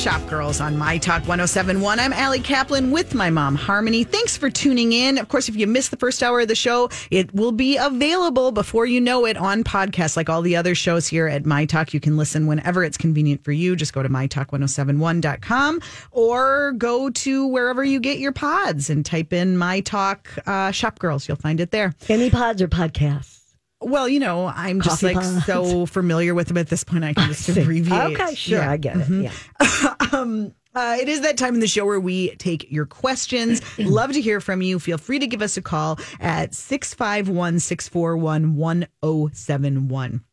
Shop Girls on My Talk 1071. I'm Allie Kaplan with my mom, Harmony. Thanks for tuning in. Of course, if you missed the first hour of the show, it will be available before you know it on podcast, like all the other shows here at My Talk. You can listen whenever it's convenient for you. Just go to mytalk1071.com or go to wherever you get your pods and type in My Talk uh, Shop Girls. You'll find it there. Any pods or podcasts? Well, you know, I'm just Coffee like pods. so familiar with them at this point. I can just See. abbreviate. Okay, sure, Yeah. I get it. Yeah. um, uh, it is that time in the show where we take your questions. Love to hear from you. Feel free to give us a call at 651 641 1071.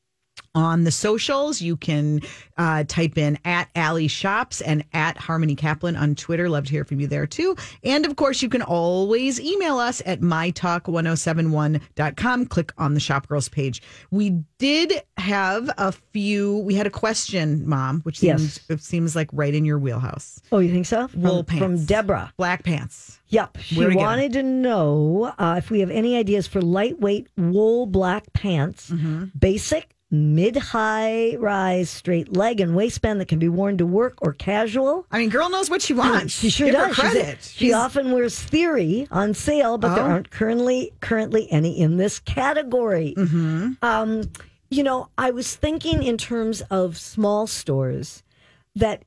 On the socials, you can uh, type in at Allie Shops and at Harmony Kaplan on Twitter. Love to hear from you there too. And of course, you can always email us at mytalk1071.com. Click on the Shop Girls page. We did have a few, we had a question, Mom, which Yes. seems, it seems like right in your wheelhouse. Oh, you think so? From, Wool pants. From Deborah. Black pants. Yep. She Where to get 'em? wanted to know uh, if we have any ideas for lightweight wool black pants, Mm-hmm. basic, mid high rise, straight leg and waistband that can be worn to work or casual. I mean, girl knows what she wants. She sure Give does. She's- credit. she often wears theory on sale, but there Oh. aren't currently currently any in this category. Mm-hmm. Um, you know, I was thinking in terms of small stores that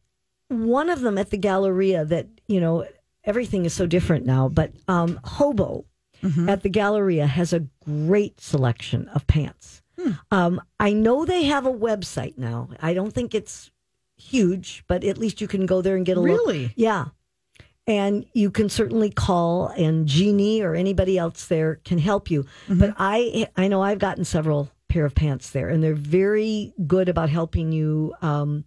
one of them at the Galleria that you know everything is so different now, but um, Hobo Mm-hmm. at the Galleria has a great selection of pants. Hmm. Um, I know they have a website now. I don't think it's huge, but at least you can go there and get a look. Really? Yeah. And you can certainly call, and Jeannie or anybody else there can help you. Mm-hmm. But I, I know I've gotten several pair of pants there, and they're very good about helping you um,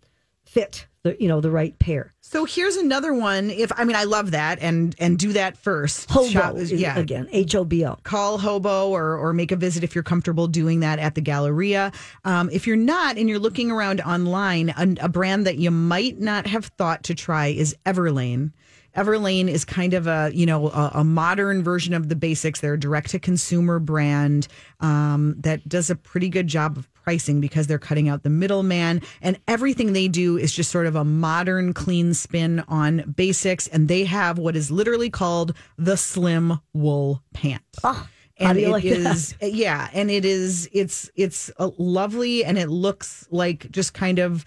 fit the, you know, the right pair. So here's another one. If I mean, I love that, and and do that first. Hobo, Shop- is- yeah. again, H O B O. Call Hobo or or make a visit if you're comfortable doing that at the Galleria. Um, if you're not and you're looking around online, a, a brand that you might not have thought to try is Everlane. Everlane is kind of a you know a, a modern version of the basics. They're a direct to consumer brand um, that does a pretty good job of pricing because they're cutting out the middleman. And everything they do is just sort of a modern clean spin on basics. And they have what is literally called the slim wool pant. Oh, and how do you it like is yeah and it is it's it's lovely and it looks like just kind of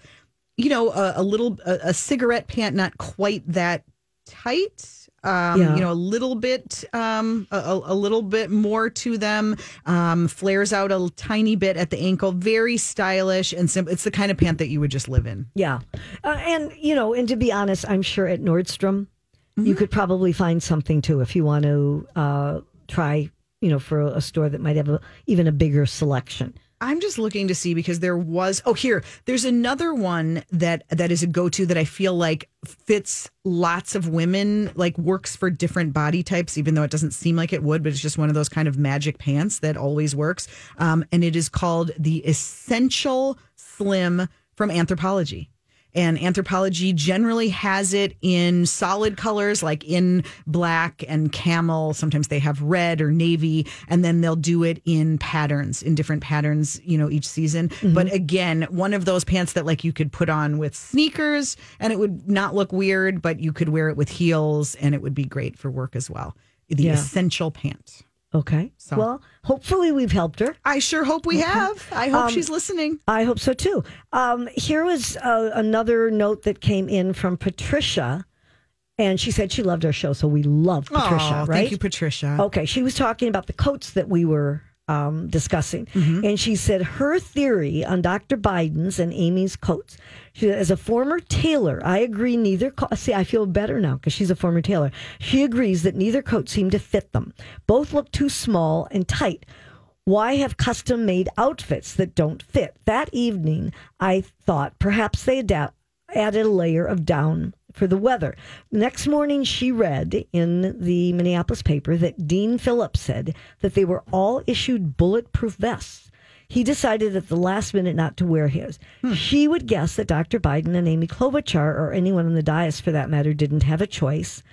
you know a, a little a, a cigarette pant not quite that tight um Yeah. you know a little bit um a, a little bit more to them um flares out a tiny bit at the ankle very stylish and simple it's the kind of pant that you would just live in Yeah. Uh, and, you know, and to be honest, I'm sure at Nordstrom, you Mm-hmm. could probably find something too if you want to uh, try, you know, for a store that might have a, even a bigger selection. I'm just looking to see because there was oh here there's another one that that is a go-to that I feel like fits lots of women like works for different body types even though it doesn't seem like it would but it's just one of those kind of magic pants that always works. Um, and it is called the essential slim from Anthropologie and Anthropologie generally has it in solid colors like in black and camel. Sometimes they have red or navy and then they'll do it in patterns in different patterns you know each season. Mm-hmm. But again one of those pants that like you could put on with sneakers and it would not look weird but you could wear it with heels and it would be great for work as well. The Yeah. essential pant Okay. So- Well, hopefully we've helped her. i sure hope we have i hope she's listening I hope so too. Um, here was uh, another note that came in from Patricia, and she said she loved our show, so we love Patricia, right? thank you patricia Okay, she was talking about the coats that we were um, discussing, Mm-hmm. and she said her theory on Dr. Biden's and Amy's coats. She as a former tailor, I agree. Neither co- see, I feel better now because she's a former tailor. She agrees that neither coat seemed to fit them. Both look too small and tight. Why have custom made outfits that don't fit? That evening, I thought perhaps they adapt, added a layer of down for the weather. Next morning, she read in the Minneapolis paper that Dean Phillips said that they were all issued bulletproof vests. He decided at the last minute not to wear his. Hmm. She would guess that Dr. Biden and Amy Klobuchar, or anyone on the dais for that matter, didn't have a choice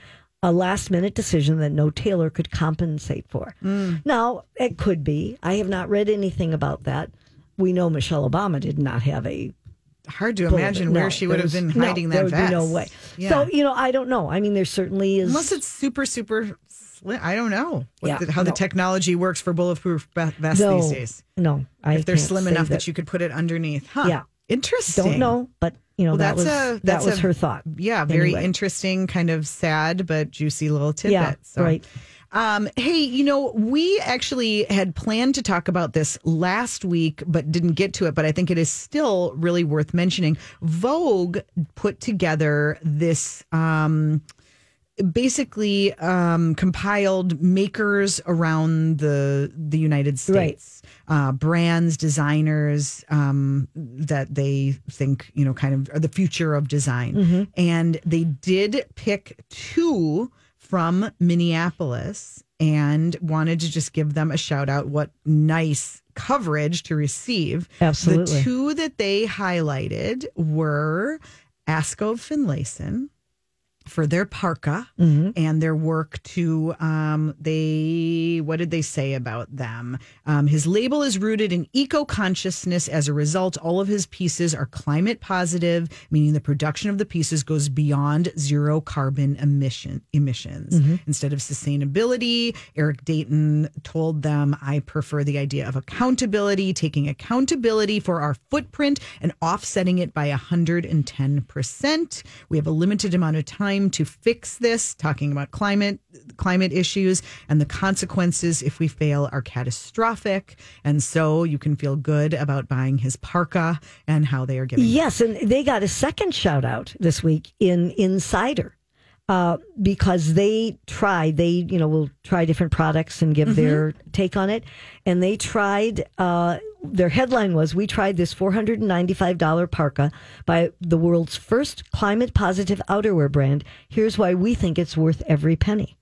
a last minute decision that no tailor could compensate for. Hmm. Now, it could be. I have not read anything about that. We know Michelle Obama did not have a hard to imagine No, where she would have been no, hiding there that would vest. be no way. Yeah. So you know, I don't know. I mean, there certainly is. Unless it's super, super. I don't know what Yeah, the, how the technology works for bulletproof vests no, these days. no, I If they're slim enough that. you could put it underneath. Huh. Yeah. Interesting. don't know, but you know Well, that that's was a- that was a- her thought. Yeah, very Anyway. interesting, kind of sad but juicy little tidbit. Yeah, So, right. Um, hey, you know, we actually had planned to talk about this last week, but didn't get to it. But I think it is still really worth mentioning. Vogue put together this. Um, basically um, compiled makers around the the United States, uh, brands, designers um, that they think you know kind of are the future of design, and they did pick two from Minneapolis and wanted to just give them a shout out. What nice coverage to receive! Absolutely. the two that they highlighted were Askov Finlayson for their parka Mm-hmm. and their work to um they what did they say about them um his label is rooted in eco consciousness as a result all of his pieces are climate positive meaning the production of the pieces goes beyond zero carbon emission emissions Mm-hmm. instead of sustainability eric dayton told them i prefer the idea of accountability taking accountability for our footprint and offsetting it by 110% we have a limited amount of time to fix this talking about climate climate issues and the consequences if we fail are catastrophic and so you can feel good about buying his parka and how they are giving Yes, and they got a second shout out this week in Insider. Uh, because they tried, they, you know, will try different products and give their take on it. And they tried, uh, their headline was, We tried this $495 parka by the world's first climate positive outerwear brand. Here's why we think it's worth every penny.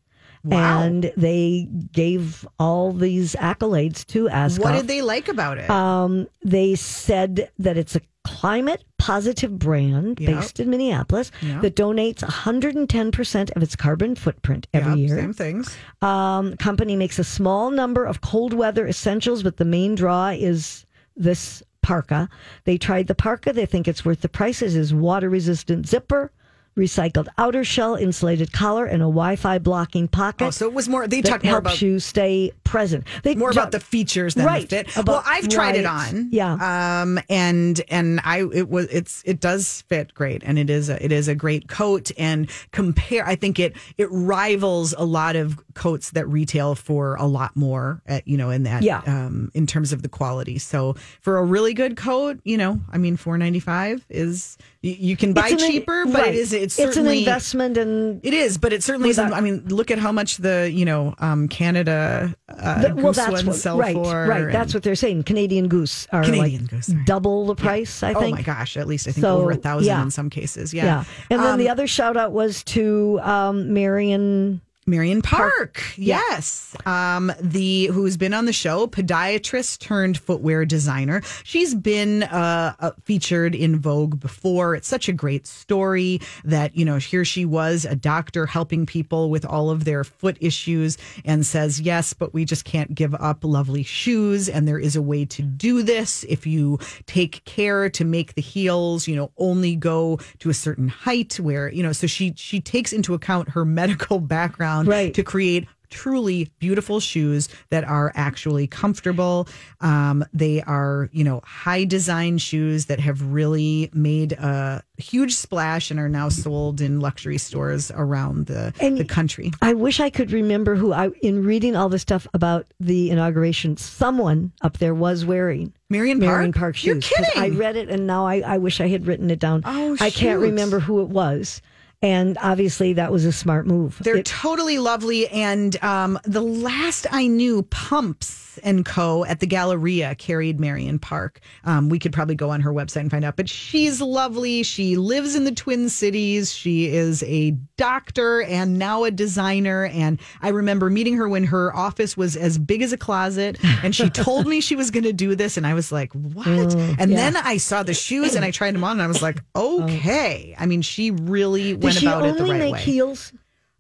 Wow. And they gave all these accolades to Askov. what did they like about it Um, they said that it's a climate positive brand Yep. based in Minneapolis Yep. that donates 110% of its carbon footprint every Yeah, year. same things Um, company makes a small number of cold weather essentials, but the main draw is this parka. They tried the parka. They think it's worth the price. It is water resistant zipper, recycled outer shell, insulated collar, and a Wi-Fi blocking pocket. oh so it was more they talked more about you stay present. They more about the features than Right, the fit. about- well, I've tried it on. yeah. Um and and I it was it's it does fit great and it is a it is a great coat and compare I think it it rivals a lot of coats that retail for a lot more at you know in that Yeah. um in terms of the quality. So for a really good coat, you know, I mean 495 is you, you can buy cheaper, but right. it is it's it's an investment and it is, but it certainly isn't. I mean, look at how much the you know um, Canada uh, Th- well, goose that's what, sell right, for. right. and- That's what they're saying. Canadian goose are Canadian like goose, sorry. double the price. I think. oh my gosh, at least I think So, over a thousand yeah. in some cases. Yeah, Yeah. And then Um, the other shout out was to um, Marion. Marion Park, Yeah. yes, um, the who's been on the show, podiatrist turned footwear designer. She's been uh, uh, featured in Vogue before. It's such a great story that you know here she was, a doctor helping people with all of their foot issues, and says yes, but we just can't give up lovely shoes, and there is a way to do this if you take care to make the heels, you know, only go to a certain height where you know. So she she takes into account her medical background Right. to create truly beautiful shoes that are actually comfortable. Um, they are, you know, high design shoes that have really made a huge splash and are now sold in luxury stores around the, And- the country. I wish I could remember who I in reading all the stuff about the inauguration. Someone up there was wearing Marion Marion Park? Park You're shoes. 'cause I read it and now I, I wish I had written it down. Oh, I can't remember who it was. And obviously that was a smart move. They're It- totally lovely. And um, the last I knew, Pumps and Co. at the Galleria carried Marion Park. Um, we could probably go on her website and find out. But she's lovely. She lives in the Twin Cities. She is a doctor and now a designer. And I remember meeting her when her office was as big as a closet. And she told me she was going to do this. And I was like, what? and then I saw the shoes and I tried them on and I was like, okay. I mean, she really Does went she about only it the right make way. heels?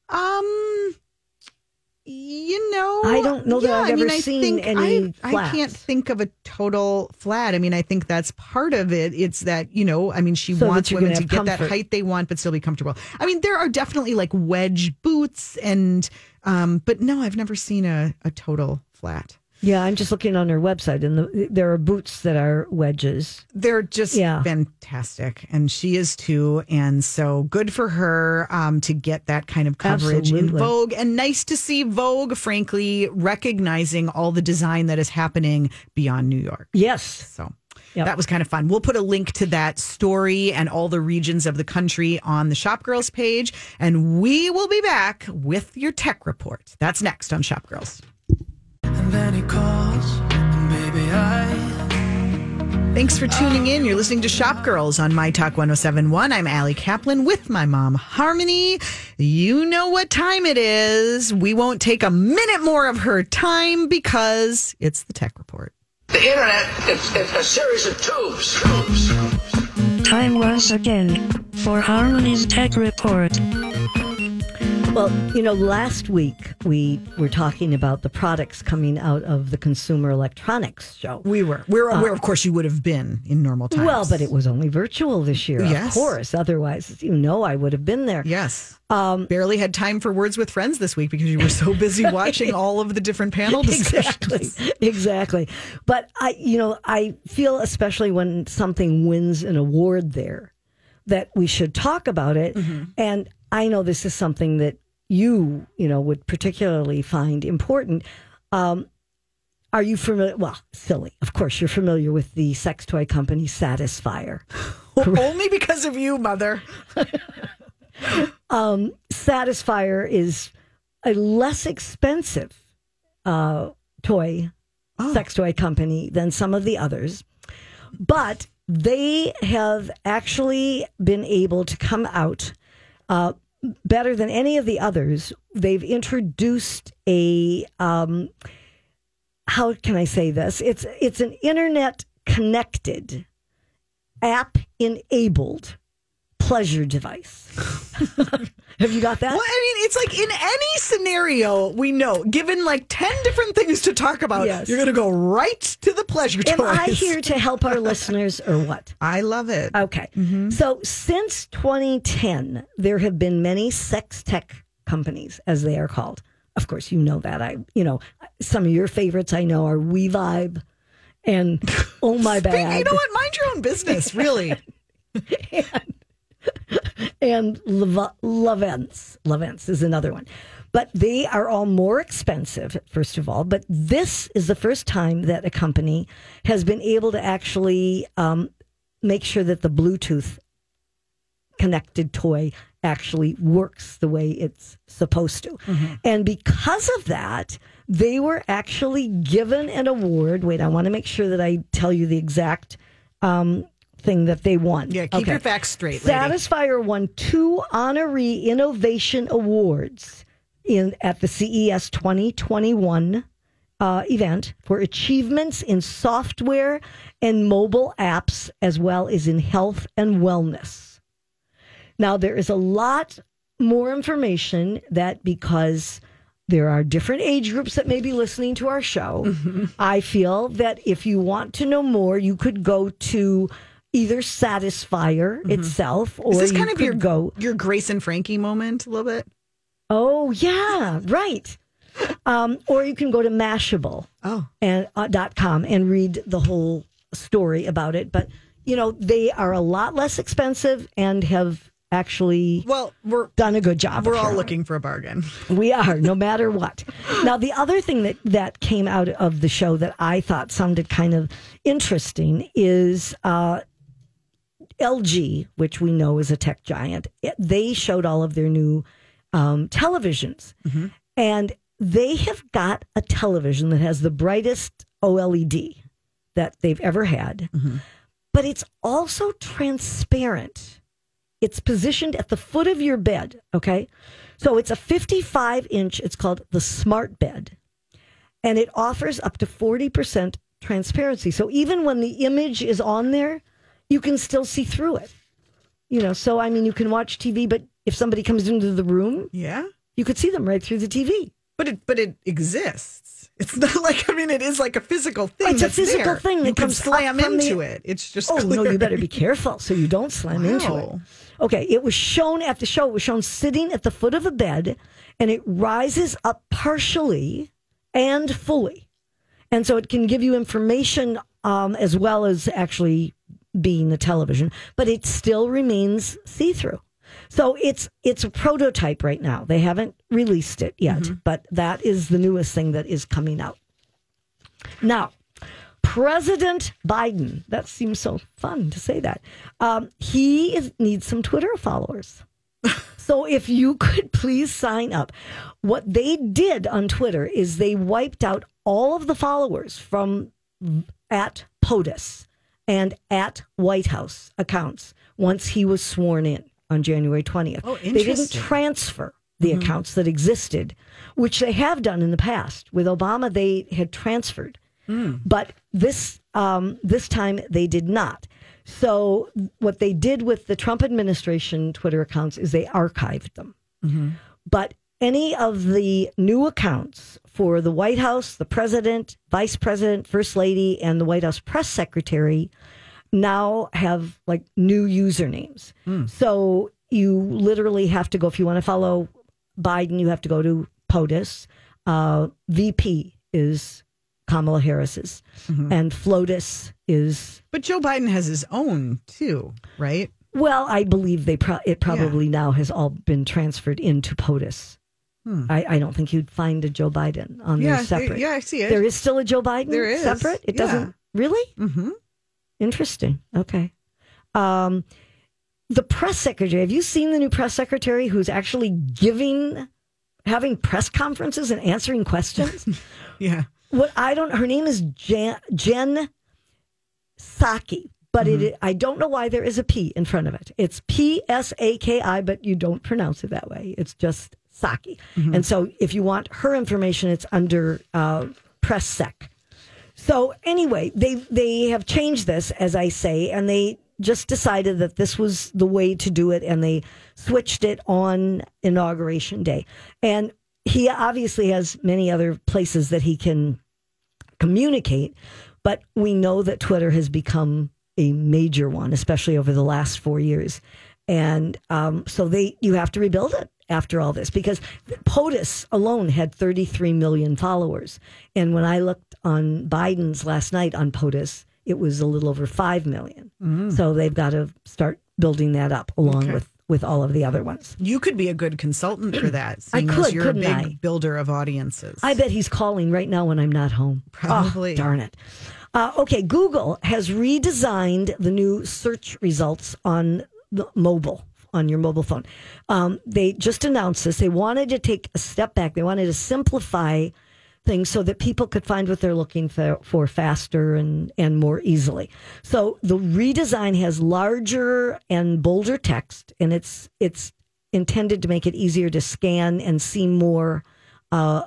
Um, You know, I don't know that yeah, I've I mean, ever I seen think any I, I can't think of a total flat. I mean, I think that's part of it. It's that you know, I mean, she So wants women to get that height they want, but still be comfortable. I mean, there are definitely like wedge boots, and um, but no, I've never seen a, a total flat. Yeah, I'm just looking on her website, and the, there are boots that are wedges. They're just Yeah. fantastic, and she is too. And so good for her um, to get that kind of coverage in Vogue, and nice to see Vogue, frankly, recognizing all the design that is happening beyond New York. Yes, So. Yep. That was kind of fun. We'll put a link to that story and all the regions of the country on the Shop Girls page. And we will be back with your tech report. That's next on Shop Girls. And then he calls, and baby, I Thanks for tuning in. You're listening to Shop Girls on My Talk 1071. I'm Allie Kaplan with my mom, Harmony. You know what time it is. We won't take a minute more of her time because it's the tech report. The internet, it's, it's a series of tubes. Tubes. Time once again for Harmony's Tech Report. Well, you know, last week we were talking about the products coming out of the Consumer Electronics Show. We were. We're aware, of course, you would have been in normal times. Well, but it was only virtual this year, Yes. of course. Otherwise, you know, I would have been there. Yes. Um, Barely had time for Words with Friends this week because you were so busy watching all of the different panel discussions. Exactly. Exactly. But I, you know, I feel especially when something wins an award there that we should talk about it. Mm-hmm. And I know this is something that you, you know, would particularly find important. Um, are you familiar? Well, silly. Of course, you're familiar with the sex toy company Satisfyer. Only because of you, Mother. Satisfyer is a less expensive uh, toy, sex toy company than some of the others, but they have actually been able to come out uh, better than any of the others. They've introduced a um, how can I say this? It's it's an internet connected, app enabled pleasure device. Have you got that? Well, I mean, it's like in any scenario, we know, given like 10 different things to talk about, Yes. you're going to go right to the pleasure Am toys. I here to help our listeners or what? I love it. Okay. Mm-hmm. So since 2010, there have been many sex tech companies, as they are called. Of course, you know that. I, you know, some of your favorites I know are WeVibe and Oh My Bad you know what? Mind your own business, really. and Leva- Lovense. Lovense is another one. But they are all more expensive, first of all. But this is the first time that a company has been able to actually um, make sure that the Bluetooth connected toy actually works the way it's supposed to. And because of that, they were actually given an award. Wait, I want to make sure that I tell you the exact um, thing that they won. Yeah, keep Okay. your facts straight, lady. Satisfyer won two honorary innovation awards in at the CES 2021 uh, event for achievements in software and mobile apps, as well as in health and wellness. Now, there is a lot more information that because there are different age groups that may be listening to our show, Mm-hmm. I feel that if you want to know more, you could go to either Satisfyer itself or Mm-hmm. Is this you kind of your go. your Grace and Frankie moment a little bit? Oh, yeah, right. Um, or you can go to Mashable Oh, and uh, dot com and read the whole story about it. But you know they are a lot less expensive and have actually well, we're done a good job. we're all looking for a bargain. We are, no matter what. Now, the other thing that, that came out of the show that I thought sounded kind of interesting is uh, LG, which we know is a tech giant. It- they showed all of their new um, televisions. And they have got a television that has the brightest OLED that they've ever had, but it's also transparent. It's positioned at the foot of your bed. Okay. So it's a 55 inch, it's called the smart bed, and it offers up to 40% transparency. So even when the image is on there, you can still see through it. You know, so I mean, you can watch TV, but if somebody comes into the room, Yeah. you could see them right through the TV. But it but it exists. It's not like I mean it is like a physical thing. It's a physical there. thing that you comes slam from the- into it. It's just Oh no, you better be careful so you don't slam into it. Okay, it was shown at the show. It was shown sitting at the foot of a bed, and it rises up partially and fully, and so it can give you information um, as well as actually being a television, but it still remains see through. So it's it's a prototype right now. They haven't released it yet, but that is the newest thing that is coming out. Now, President Biden, that seems so fun to say that. Um, he is, needs some Twitter followers. so if you could please sign up. What they did on Twitter is they wiped out all of the followers from at POTUS and at White House accounts once he was sworn in on January 20th. Oh, They didn't transfer the mm-hmm. accounts that existed, which they have done in the past. With Obama, they had transferred, mm. but this um, this time they did not. So what they did with the Trump administration Twitter accounts is they archived them. Mm-hmm. But any of the new accounts for the White House, the president, vice president, first lady, and the White House press secretary now have like new usernames. So you literally have to go, if you want to follow Biden, you have to go to POTUS. Uh, VP is Kamala Harris's, and FLOTUS is But Joe Biden has his own too, right? well, I believe they pro- it probably now has all been transferred into POTUS. I, I don't think you'd find a Joe Biden on Yeah, there separate. yeah, I see it. There is still a Joe Biden There is, separate. It yeah. doesn't really. Mm-hmm. Interesting. Okay. Um, the press secretary. Have you seen the new press secretary who's actually giving, having press conferences and answering questions? Yeah. what I don't. Her name is Jen, Jen Psaki, but it. I don't know why there is a P in front of it. It's P S A K I, but you don't pronounce it that way. It's just Saki. And so, if you want her information, it's under uh, press sec. So anyway, they they have changed this, as I say, and they just decided that this was the way to do it, and they switched it on inauguration day. And he obviously has many other places that he can communicate, but we know that Twitter has become a major one, especially over the last four years. And um, so they you have to rebuild it after all this because POTUS alone had 33 million followers. And when I looked on Biden's last night on POTUS, it was a little over 5 million. So they've got to start building that up along Okay. with, with all of the other ones. You could be a good consultant for that. I seeing as could, you're a big I? builder of audiences. I bet he's calling right now when I'm not home. Probably. Oh, darn it. Uh, okay, Google has redesigned the new search results on the mobile, on your mobile phone. Um, they just announced this. They wanted to take a step back. They wanted to simplify things so that people could find what they're looking for, for faster and, and more easily. So the redesign has larger and bolder text, and it's it's intended to make it easier to scan and see more uh,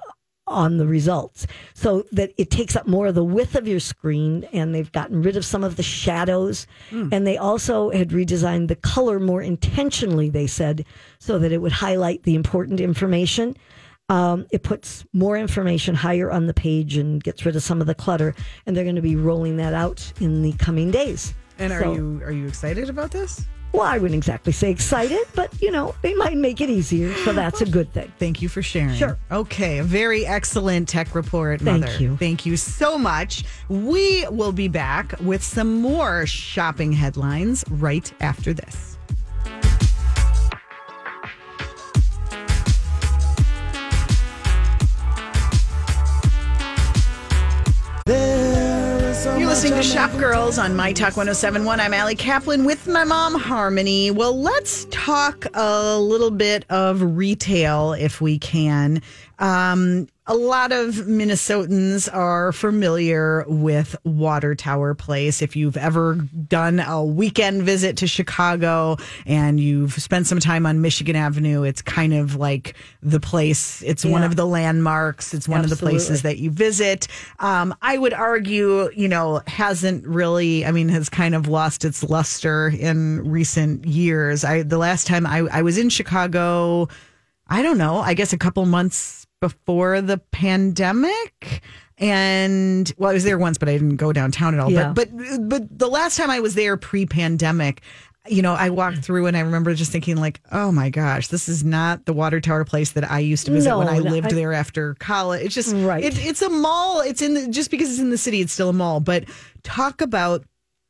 on the results. So that it takes up more of the width of your screen and they've gotten rid of some of the shadows. And they also had redesigned the color more intentionally they said so that it would highlight the important information. Um, it puts more information higher on the page and gets rid of some of the clutter and they're going to be rolling that out in the coming days. And are So- you are you excited about this? Well i wouldn't exactly say excited but you know they might make it easier so that's a good thing Thank you for sharing. Sure. Okay, a very excellent tech report, Mother. Thank you. Thank you so much. We will be back with some more shopping headlines right after this. Listening to Shop Girls on My Talk 1071. I'm Allie Kaplan with my mom, Harmony. Well, let's talk a little bit of retail if we can. Um, a lot of Minnesotans are familiar with Water Tower Place. If you've ever done a weekend visit to Chicago and you've spent some time on Michigan Avenue, it's kind of like the place. It's one of the landmarks. It's one of the places that you visit. Um, I would argue, you know, hasn't really, I mean, has kind of lost its luster in recent years. I the last time I, I was in Chicago, I don't know, I guess a couple months before the pandemic. And well, I was there once, but I didn't go downtown at all. Yeah. But but but the last time I was there pre-pandemic, you know, I walked through and I remember just thinking like, oh my gosh, this is not the water tower place that I used to visit No, when I lived I- there after college. It's just Right. It, it's a mall. It's in the, just because it's in the city, it's still a mall. But talk about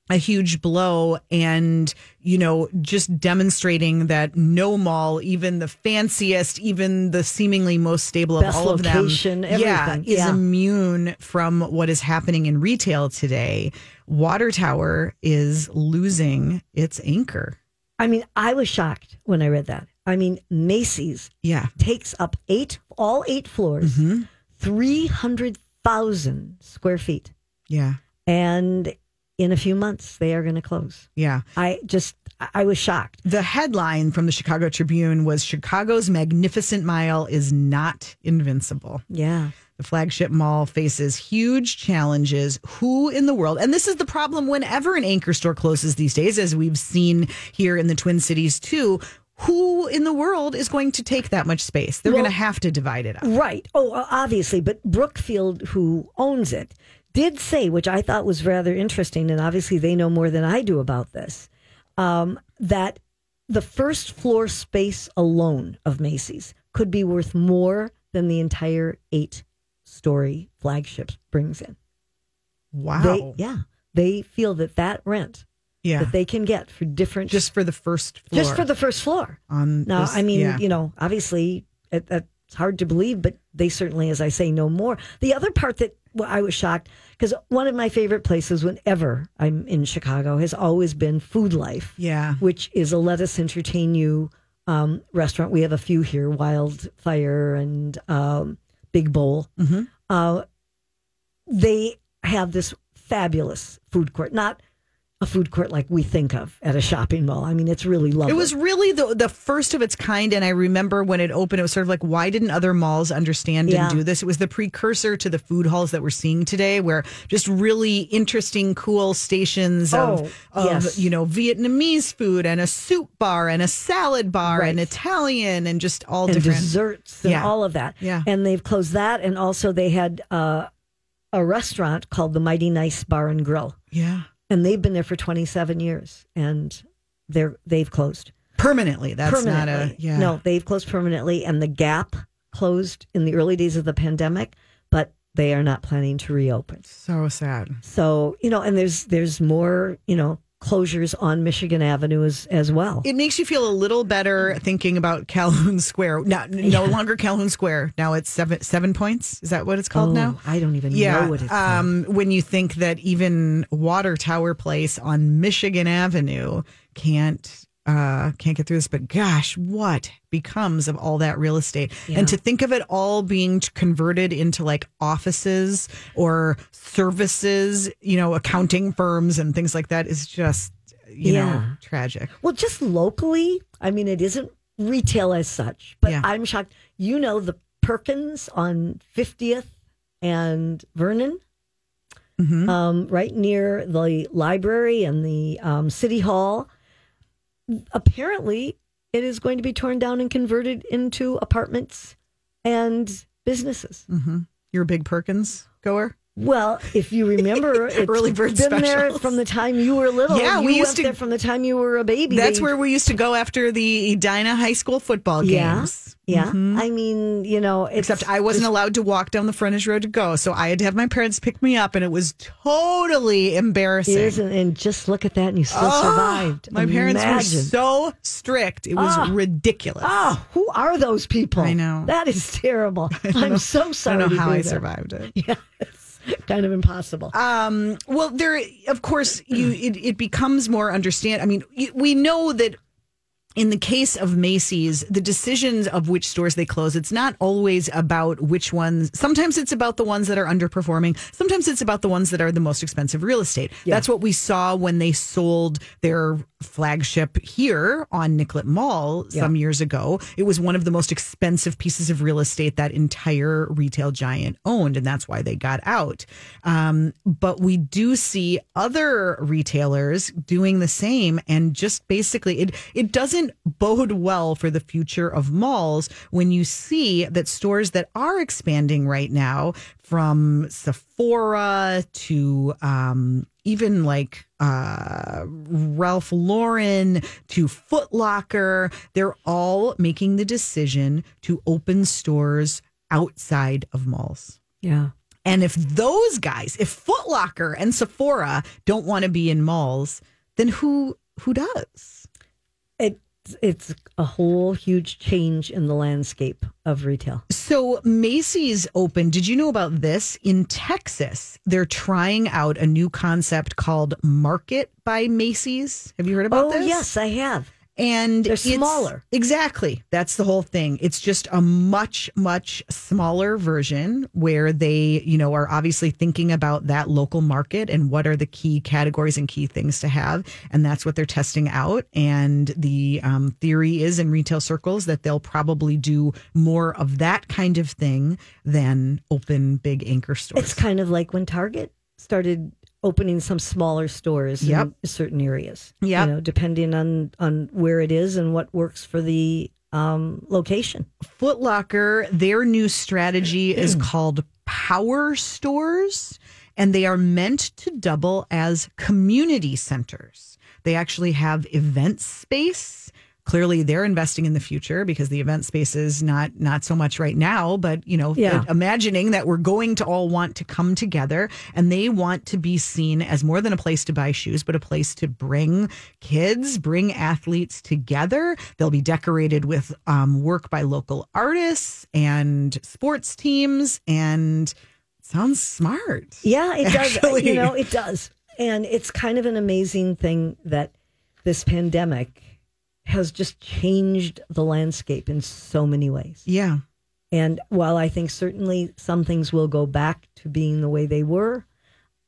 a huge blow and you know just demonstrating that no mall even the fanciest even the seemingly most stable Best of all location, of them yeah everything. is Yeah. immune from what is happening in retail today water tower is losing its anchor I mean, I was shocked when I read that. I mean, Macy's yeah takes up eight, all eight floors, Mm-hmm. 300,000 square feet. yeah And in a few months, they are going to close. yeah I just, I was shocked. the headline from the chicago tribune was chicago's magnificent mile is not invincible Yeah. The flagship mall faces huge challenges. Who in the world, and this is the problem whenever an anchor store closes these days, as we've seen here in the Twin Cities too. Who in the world is going to take that much space? They're Well- going to have to divide it up. Right. Oh, obviously. But Brookfield, who owns it, did say, which I thought was rather interesting, and obviously they know more than I do about this, um, that the first floor space alone of Macy's could be worth more than the entire eight story flagship brings in. Wow. They, yeah. They feel that that rent yeah. that they can get for different just for the first floor. just for the first floor. on Now, this- I mean, yeah. you know, obviously it, it's hard to believe, but they certainly, as I say, know more. The other part that well, I was shocked because one of my favorite places whenever I'm in Chicago has always been Food Life, Yeah. which is a Lettuce Entertain You um, restaurant. We have a few here, Wildfire and um, Big Bowl. Mm-hmm. Uh, they have this fabulous food court, not a food court like we think of at a shopping mall. I mean, it's really lovely. It was really the the first of its kind, and I remember when it opened, it was sort of like, why didn't other malls understand Yeah. and do this? It was the precursor to the food halls that we're seeing today, where just really interesting, cool stations of, Oh, of yes. you know Vietnamese food and a soup bar and a salad bar and Italian and just all and different. desserts and Yeah. all of that. Yeah. And they've closed that. And also they had uh, a restaurant called the Mighty Nice Bar and Grill. Yeah, And they've been there for 27 years and they're they've closed. permanently. That's not a yeah. No, they've closed permanently and the Gap closed in the early days of the pandemic, but they are not planning to reopen. so sad. So, you know, and there's there's more, you know, closures on Michigan Avenue as as well. It makes you feel a little better thinking about Calhoun Square. No, no longer Calhoun Square. Now it's seven seven points. Is that what it's called oh, now? I don't even Yeah. know what it's called. um, when you think that even Water Tower Place on Michigan Avenue can't uh, can't get through this, but gosh, what becomes of all that real estate? And to think of it all being converted into like offices or services, you know, accounting firms and things like that is just you know tragic. Well, just locally, I mean, it isn't retail as such, but Yeah. I'm shocked. You know, the Perkins on 50th and Vernon, Mm-hmm. um, right near the library and the um, city hall. Apparently, it is going to be torn down and converted into apartments and businesses. Mm-hmm. You're a big Perkins goer. Well, if you remember, it's Early bird been there from the time you were little. Yeah, you we used to- there from the time you were a baby. That's They- where we used to go after the Edina High School football Yeah, games. yeah. I mean, you know, it's, Except I wasn't allowed to walk down the frontage road to go, so I had to have my parents pick me up, and it was totally embarrassing. It isn't, and just look at that, and you still Oh, survived. My parents were so strict; it was Ah. ridiculous. Oh, who are those people? I know. that is terrible. I'm so sorry. I don't know how I that. survived it. Yeah, kind of impossible. Um, well, there, of course, you it, it becomes more understand. I mean, we know that in the case of Macy's, the decisions of which stores they close, it's not always about which ones. Sometimes it's about the ones that are underperforming. Sometimes it's about the ones that are the most expensive real estate. That's what we saw when they sold their flagship here on Nicollet Mall some years ago. It was one of the most expensive pieces of real estate that entire retail giant owned, and that's why they got out. Um, but we do see other retailers doing the same, and just basically, it it doesn't doesn't bode well for the future of malls when you see that stores that are expanding right now, from Sephora to um, even like uh, Ralph Lauren to Foot Locker, they're all making the decision to open stores outside of malls. Yeah. And if those guys, if Foot Locker and Sephora don't want to be in malls, then who who does? It, it's a whole huge change in the landscape of retail. So Macy's opened. Did you know about this? In Texas, they're trying out a new concept called Market by Macy's. Have you heard about Oh, this? yes, I have. And They're it's- smaller. Exactly. That's the whole thing. It's just a much, much smaller version where they, you know, are obviously thinking about that local market and what are the key categories and key things to have. And that's what they're testing out. And the um, theory is in retail circles that they'll probably do more of that kind of thing than open big anchor stores. It's kind of like when Target started opening some smaller stores Yep. in certain areas. Yep. You know, depending on on where it is and what works for the um, location. Foot Locker, their new strategy is called Power Stores, and they are meant to double as community centers. They actually have event space. Clearly, they're investing in the future because the event space is not not so much right now. But you know, Yeah. imagining that we're going to all want to come together, and they want to be seen as more than a place to buy shoes, but a place to bring kids, bring athletes together. They'll be decorated with um, work by local artists and sports teams, and sounds smart. Yeah, it does. Actually. You know, it does. And it's kind of an amazing thing that this pandemic has just changed the landscape in so many ways. Yeah. And while I think certainly some things will go back to being the way they were,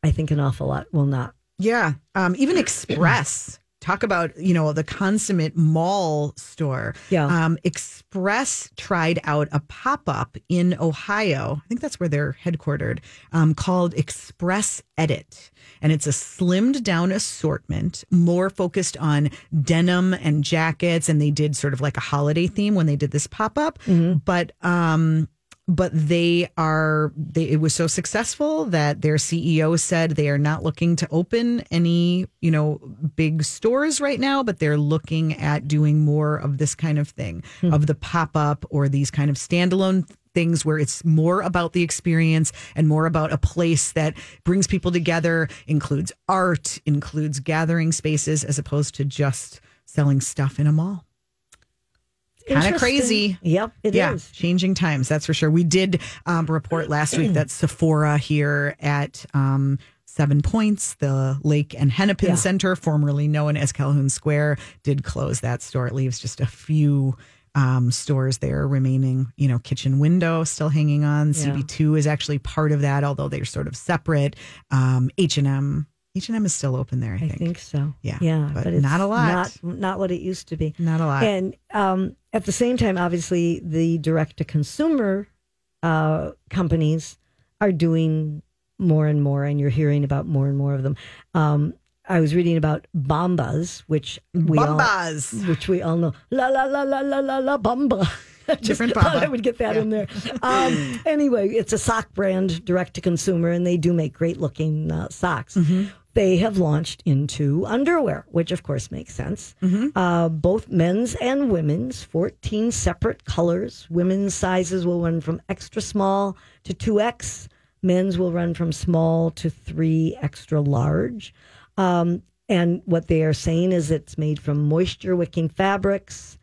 I think an awful lot will not. Yeah. Um, even Express. Talk about, you know, the consummate mall store. Yeah. Um, Express tried out a pop up in Ohio. I think that's where they're headquartered, um, called Express Edit. And it's a slimmed down assortment, more focused on denim and jackets. And they did sort of like a holiday theme when they did this pop up. But, um, but they are they it was so successful that their CEO said they are not looking to open any, you know, big stores right now, but they're looking at doing more of this kind of thing, hmm. of the pop-up or these kind of standalone things where it's more about the experience and more about a place that brings people together, includes art, includes gathering spaces as opposed to just selling stuff in a mall. Kind of crazy. Yep, it is. yeah, changing times. That's for sure. We did um, report last week that Sephora here at um, Seven Points, the Lake and Hennepin Yeah. Center, formerly known as Calhoun Square, did close that store. It leaves just a few um, stores there remaining. You know, Kitchen Window still hanging on. Yeah. CB2 is actually part of that, although they're sort of separate. Um, H and M, H and M is still open there. I, I think. think so. Yeah, Yeah. but it's not a lot. Not, not what it used to be. Not a lot. And um, at the same time, obviously, the direct to consumer uh, companies are doing more and more, and you're hearing about more and more of them. Um, I was reading about Bombas, which we Bombas. all, which we all know. La la la la la la la Bomba. Different thought I would get that in there. Um, anyway, it's a sock brand, direct to consumer, and they do make great looking uh, socks. They have launched into underwear, which of course makes sense. Uh, both men's and women's, 14 separate colors. Women's sizes will run from extra small to 2X. Men's will run from small to 3 extra large. Um, and what they are saying is it's made from moisture wicking fabrics.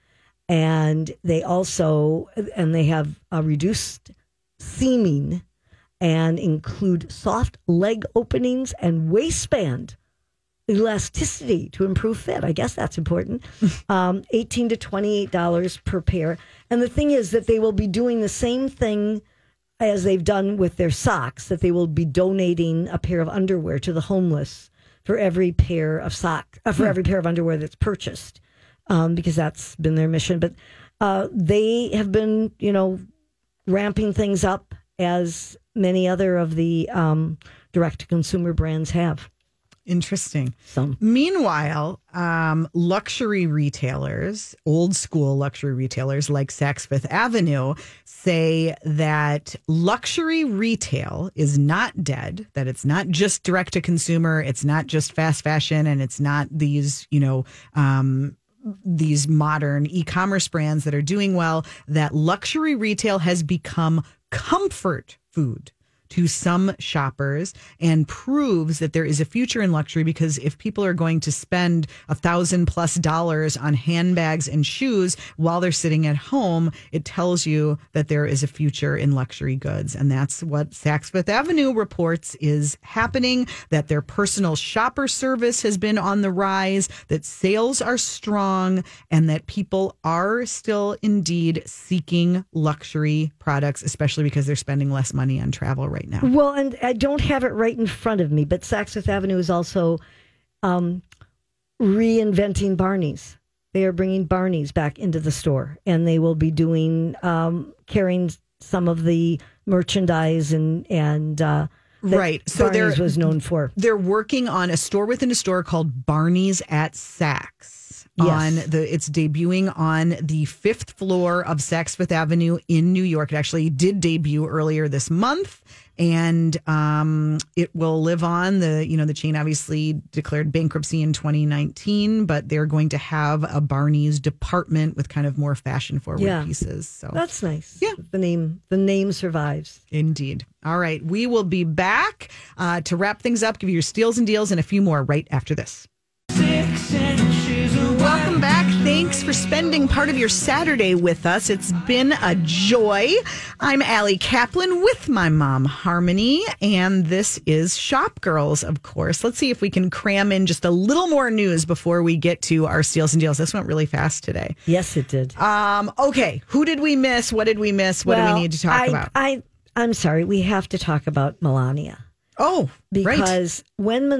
And they also, and they have a reduced seaming and include soft leg openings and waistband elasticity to improve fit. I guess that's important. Um, 18 to $28 per pair. And the thing is that they will be doing the same thing as they've done with their socks, that they will be donating a pair of underwear to the homeless for every pair of sock, uh, for every pair of underwear that's purchased, um, because that's been their mission. But uh, they have been, you know, ramping things up as many other of the um, direct to consumer brands have. Interesting. So Meanwhile, um, luxury retailers, old school luxury retailers like Saks Fifth Avenue, say that luxury retail is not dead, that it's not just direct to consumer, it's not just fast fashion, and it's not these, you know, um, these modern e-commerce brands that are doing well that luxury retail has become comfort food to some shoppers and proves that there is a future in luxury because if people are going to spend a thousand plus dollars on handbags and shoes while they're sitting at home, it tells you that there is a future in luxury goods. And that's what Saks Fifth Avenue reports is happening, that their personal shopper service has been on the rise, that sales are strong, and that people are still indeed seeking luxury products, especially because they're spending less money on travel right now. Well, and I don't have it right in front of me, but Saks Fifth Avenue is also um, reinventing Barney's. They are bringing Barney's back into the store, and they will be doing um, carrying some of the merchandise and and uh, that Right. So Barney's was known for. They're working on a store within a store called Barney's at Saks. Yes. On the, it's debuting on the fifth floor of Saks Fifth Avenue in New York. It actually did debut earlier this month, and um, it will live on. The you know the chain obviously declared bankruptcy in 2019, but they're going to have a Barney's department with kind of more fashion forward Yeah. pieces. So That's nice. Yeah. the name the name survives. Indeed. All right. We will be back uh, to wrap things up, give you your steals and deals, and a few more right after this. Welcome back. Thanks for spending part of your Saturday with us. It's been a joy. I'm Allie Kaplan with my mom, Harmony, and this is Shop Girls, of course. Let's see if we can cram in just a little more news before we get to our steals and deals. This went really fast today. Yes, it did. Um, okay. Who did we miss? What did we miss? What do we need to talk I, about? I I'm sorry, we have to talk about Melania. oh, right. because when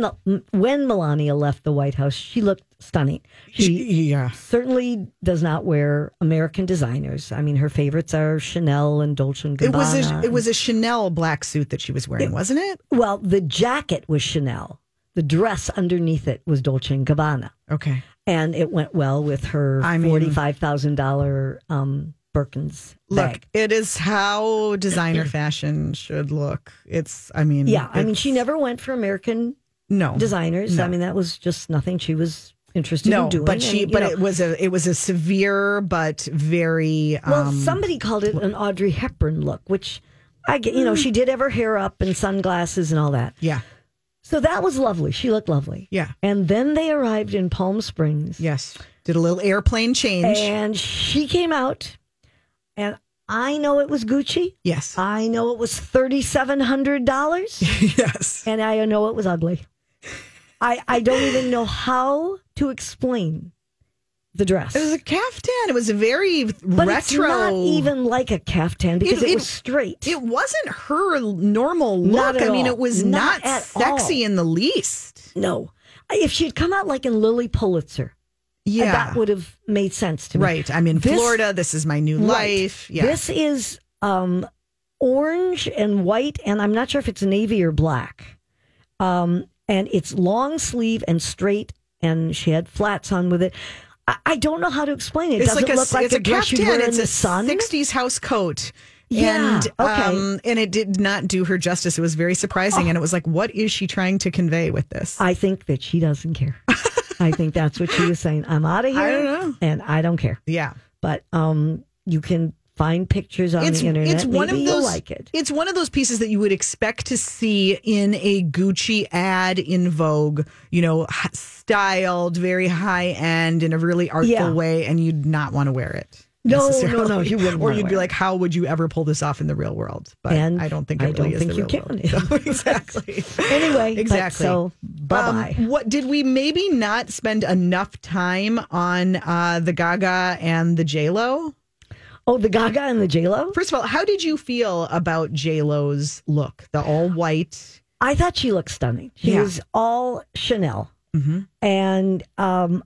when Melania left the White House, she looked stunning. She yeah. certainly does not wear American designers. I mean, her favorites are Chanel and Dolce and It Gabbana. was a it was a Chanel black suit that she was wearing, wasn't it? well, the jacket was Chanel. The dress underneath it was Dolce and Gabbana, Okay. and it went well with her I mean- forty five thousand dollar um, Birkins Look, bag. it is how designer fashion should look. It's I mean Yeah, I mean, she never went for American no designers. No. I mean, that was just nothing she was interested no, in doing. but she and, but know, it was a it was a severe but very Well, um somebody called it an Audrey Hepburn look, which I get. You know, she did have her hair up and sunglasses and all that. yeah So that was lovely. She looked lovely. yeah And then they arrived in Palm Springs. yes did a little airplane change And she came out, and I know it was Gucci. yes I know it was thirty seven hundred dollars, yes and I know it was ugly. I I don't even know how to explain the dress. it was a caftan it was a very but retro it's not even like a caftan because It- it, it- was straight. it wasn't her normal look i mean all. it was Not not, sexy in the least No. If she'd come out like in Lilly Pulitzer, yeah that would have made sense to me. Right. I'm in This- Florida. This is my new Right. life. Yeah. This is um, orange and white, and I'm not sure if it's navy or black. Um, and it's long sleeve and straight, and she had flats on with it. I, I don't know how to explain it. It Does it look like it's a dress you'd wear It's in the a sun? 60s house coat. Yeah, And okay. um, and it did not do her justice. It was very surprising, and it was like, what is she trying to convey with this? I think that she doesn't care. I think that's what she was saying. I'm out of here, I don't know. and I don't care. yeah, But um, you can find pictures on it's the internet. it's one Maybe of those. like it. It's one of those pieces that you would expect to see in a Gucci ad in Vogue. You know, styled, very high end in a really artful Yeah. way, and you'd not want to wear it. No, no, no, you wouldn't Or you'd be like, how would you ever pull this off in the real world? But And I don't think it I really don't think you can. world. So, exactly. Anyway, exactly. so bye bye. Um, what did we maybe not spend enough time on uh, the Gaga and the J Lo? Oh, the Gaga and the J Lo. First of all, how did you feel about J Lo's look? The all white. I thought she looked stunning. She Yeah. was all Chanel, Mm-hmm. and um,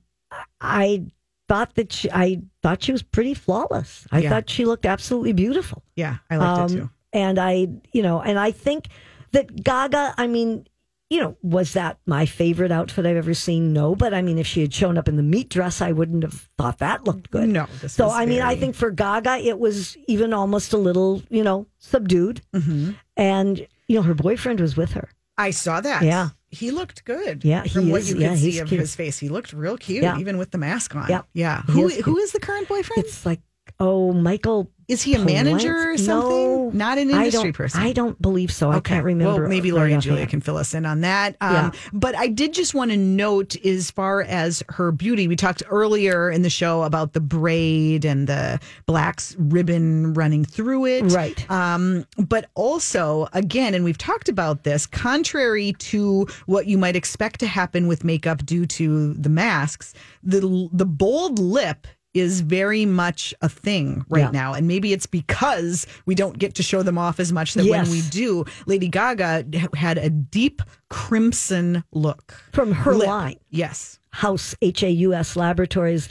I thought that she, I thought she was pretty flawless. I Yeah. thought she looked absolutely beautiful. Yeah, I liked it Um, too. And I, you know, and I think that Gaga. I mean, you know, was that my favorite outfit I've ever seen? No, but I mean, if she had shown up in the meat dress, I wouldn't have thought that looked good. No, so I mean, I think for Gaga, it was even almost a little, you know, subdued. Mm-hmm. And you know, her boyfriend was with her. I saw that. Yeah. He looked good. Yeah, he From what is. you could Yeah, see of cute. his face, he looked real cute, Yeah. even with the mask on. Yeah. Yeah. He Who is who the current boyfriend? It's like, oh, Michael. is he a manager or something? No, Not an I industry don't- person. I don't believe so. I can't remember. Well, maybe right Lori and Julia can fill us in on that. Um, Yeah. But I did just want to note, as far as her beauty, we talked earlier in the show about the braid and the black ribbon running through it. Right. Um, but also, again, and we've talked about this, contrary to what you might expect to happen with makeup due to the masks, the the bold lip is very much a thing right Yeah. now. And maybe it's because we don't get to show them off as much that Yes. when we do, Lady Gaga had a deep crimson look. From her Lip. line. Yes. House H A U S Laboratories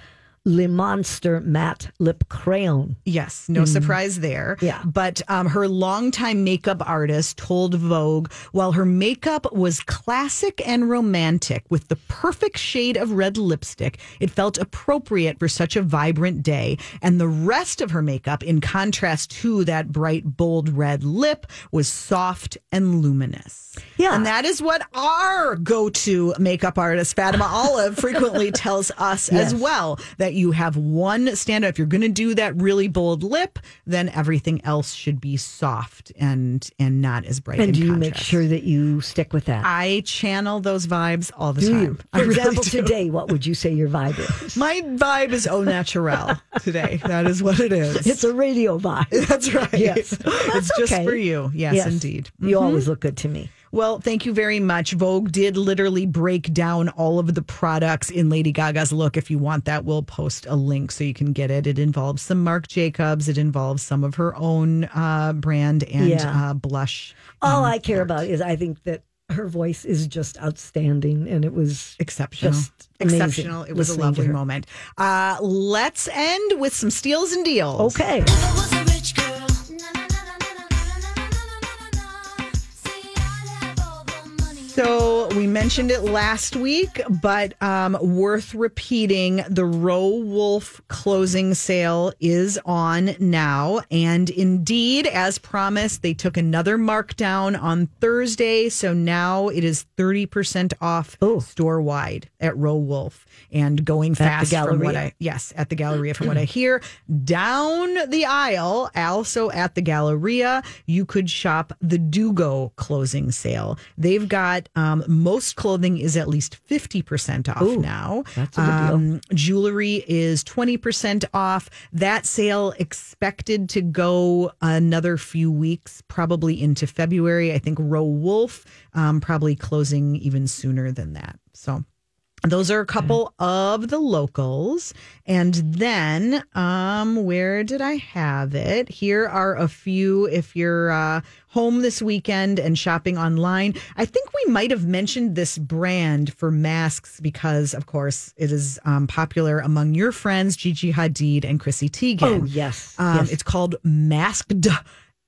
Le Monster Matte Lip Crayon. Yes, no surprise there. Mm. Yeah. But um, her longtime makeup artist told Vogue while her makeup was classic and romantic with the perfect shade of red lipstick, it felt appropriate for such a vibrant day. And the rest of her makeup, in contrast to that bright, bold red lip, was soft and luminous. Yeah. And that is what our go to makeup artist, Fatima Olive, frequently tells us as well that you have one standout. If you're going to do that really bold lip, then everything else should be soft and and not as bright. And do you make sure that you stick with that? I channel those vibes all the do time. you? I For really example, do. today, what would you say your vibe is? my vibe is au naturel today. That is what it is. It's a radio vibe. That's right. Yes. it's That's just okay. for you. Yes, indeed. You mm-hmm. always look good to me. Well, thank you very much. Vogue did literally break down all of the products in Lady Gaga's look. If you want that, we'll post a link so you can get it. It involves some Marc Jacobs, it involves some of her own uh, brand and Yeah. uh, blush. All I care about is I think that her voice is just outstanding, and it was Exceptional. Just Exceptional. It was a lovely moment. Uh, let's end with some steals and deals. okay. So we mentioned it last week, but um, worth repeating. The Row Wolf closing sale is on now, and indeed, as promised, they took another markdown on Thursday. So now it is thirty percent off store wide at Row Wolf, and going fast from what I yes at the Galleria from what I hear. Down the aisle, also at the Galleria, you could shop the Dugo closing sale. They've got um, most clothing is at least fifty percent off Ooh, now. that's a good deal. Um, jewelry is twenty percent off. That sale expected to go another few weeks, probably into February. I think Row Wolf um, probably closing even sooner than that. So. Those are a couple of the locals. And then, um, where did I have it? Here are a few if you're uh, home this weekend and shopping online. I think we might have mentioned this brand for masks because, of course, it is um, popular among your friends, Gigi Hadid and Chrissy Teigen. Oh yes, Um, yes. It's called Masked.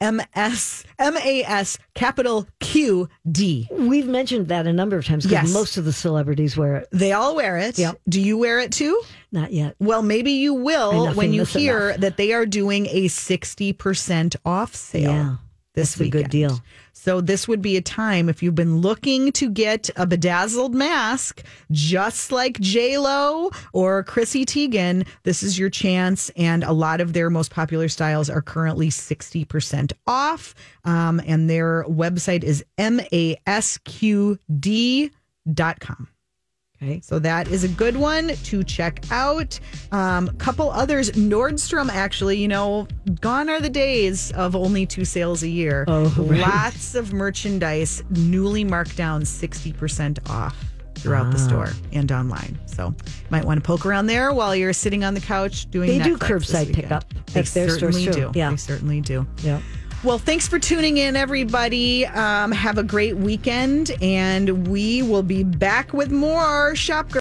M S M A S capital Q D. We've mentioned that a number of times because Yes. most of the celebrities wear it. They all wear it. Yep. Do you wear it too? Not yet. Well, maybe you will when you hear enough. that they are doing a 60% off sale Yeah, this that's a good deal. So this would be a time if you've been looking to get a bedazzled mask, just like J Lo or Chrissy Teigen. This is your chance, and a lot of their most popular styles are currently sixty percent off. Um, and their website is masqd.com. Okay. So that is a good one to check out. Um, couple others, Nordstrom actually, you know, gone are the days of only two sales a year. Oh, right. Lots of merchandise newly marked down 60% off throughout the store and online. So might want to poke around there while you're sitting on the couch doing They do Netflix this curbside pickup They stores, certainly too. do. Yeah. They certainly do. Yeah. Well, thanks for tuning in, everybody. Um, have a great weekend, and we will be back with more Shop Girl.